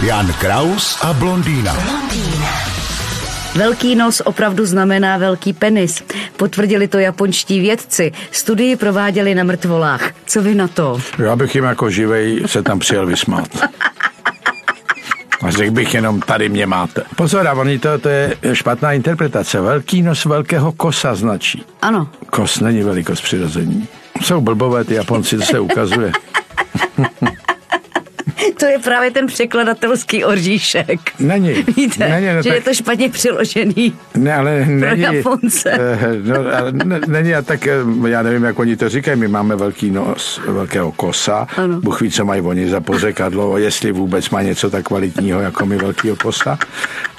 Jan Kraus a blondýna. Velký nos opravdu znamená velký penis. Potvrdili to japonští vědci. Studii prováděli na mrtvolách. Co vy na to? Já bych jim jako živej se tam přijel vysmát. A řekl bych jenom, tady mě máte. Pozor, a oni to, to je špatná interpretace. Velký nos velkého kosa značí. Ano. Kos není velikost přirození. Jsou blbové ty Japonci, to se ukazuje. To je právě ten překladatelský oříšek. Není. Víte, není, no že tak, je to špatně přiložený. Ne, ale není. Japonce. eh, No, ale ne, není, a tak eh, já nevím, jak oni to říkají. My máme velký nos velkého kosa. Ano. Bůh ví, co mají oni za pořekadlo, jestli vůbec má něco tak kvalitního, jako my velkého kosa.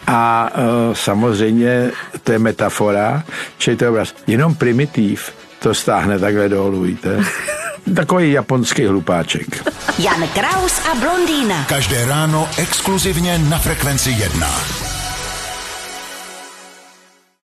A uh, samozřejmě to je metafora, čili to je obraz. Jenom primitiv to stáhne takhle dolů, víte. Takový japonský hlupáček. Jan Kraus a blondýna. Každé ráno exkluzivně na Frekvenci 1.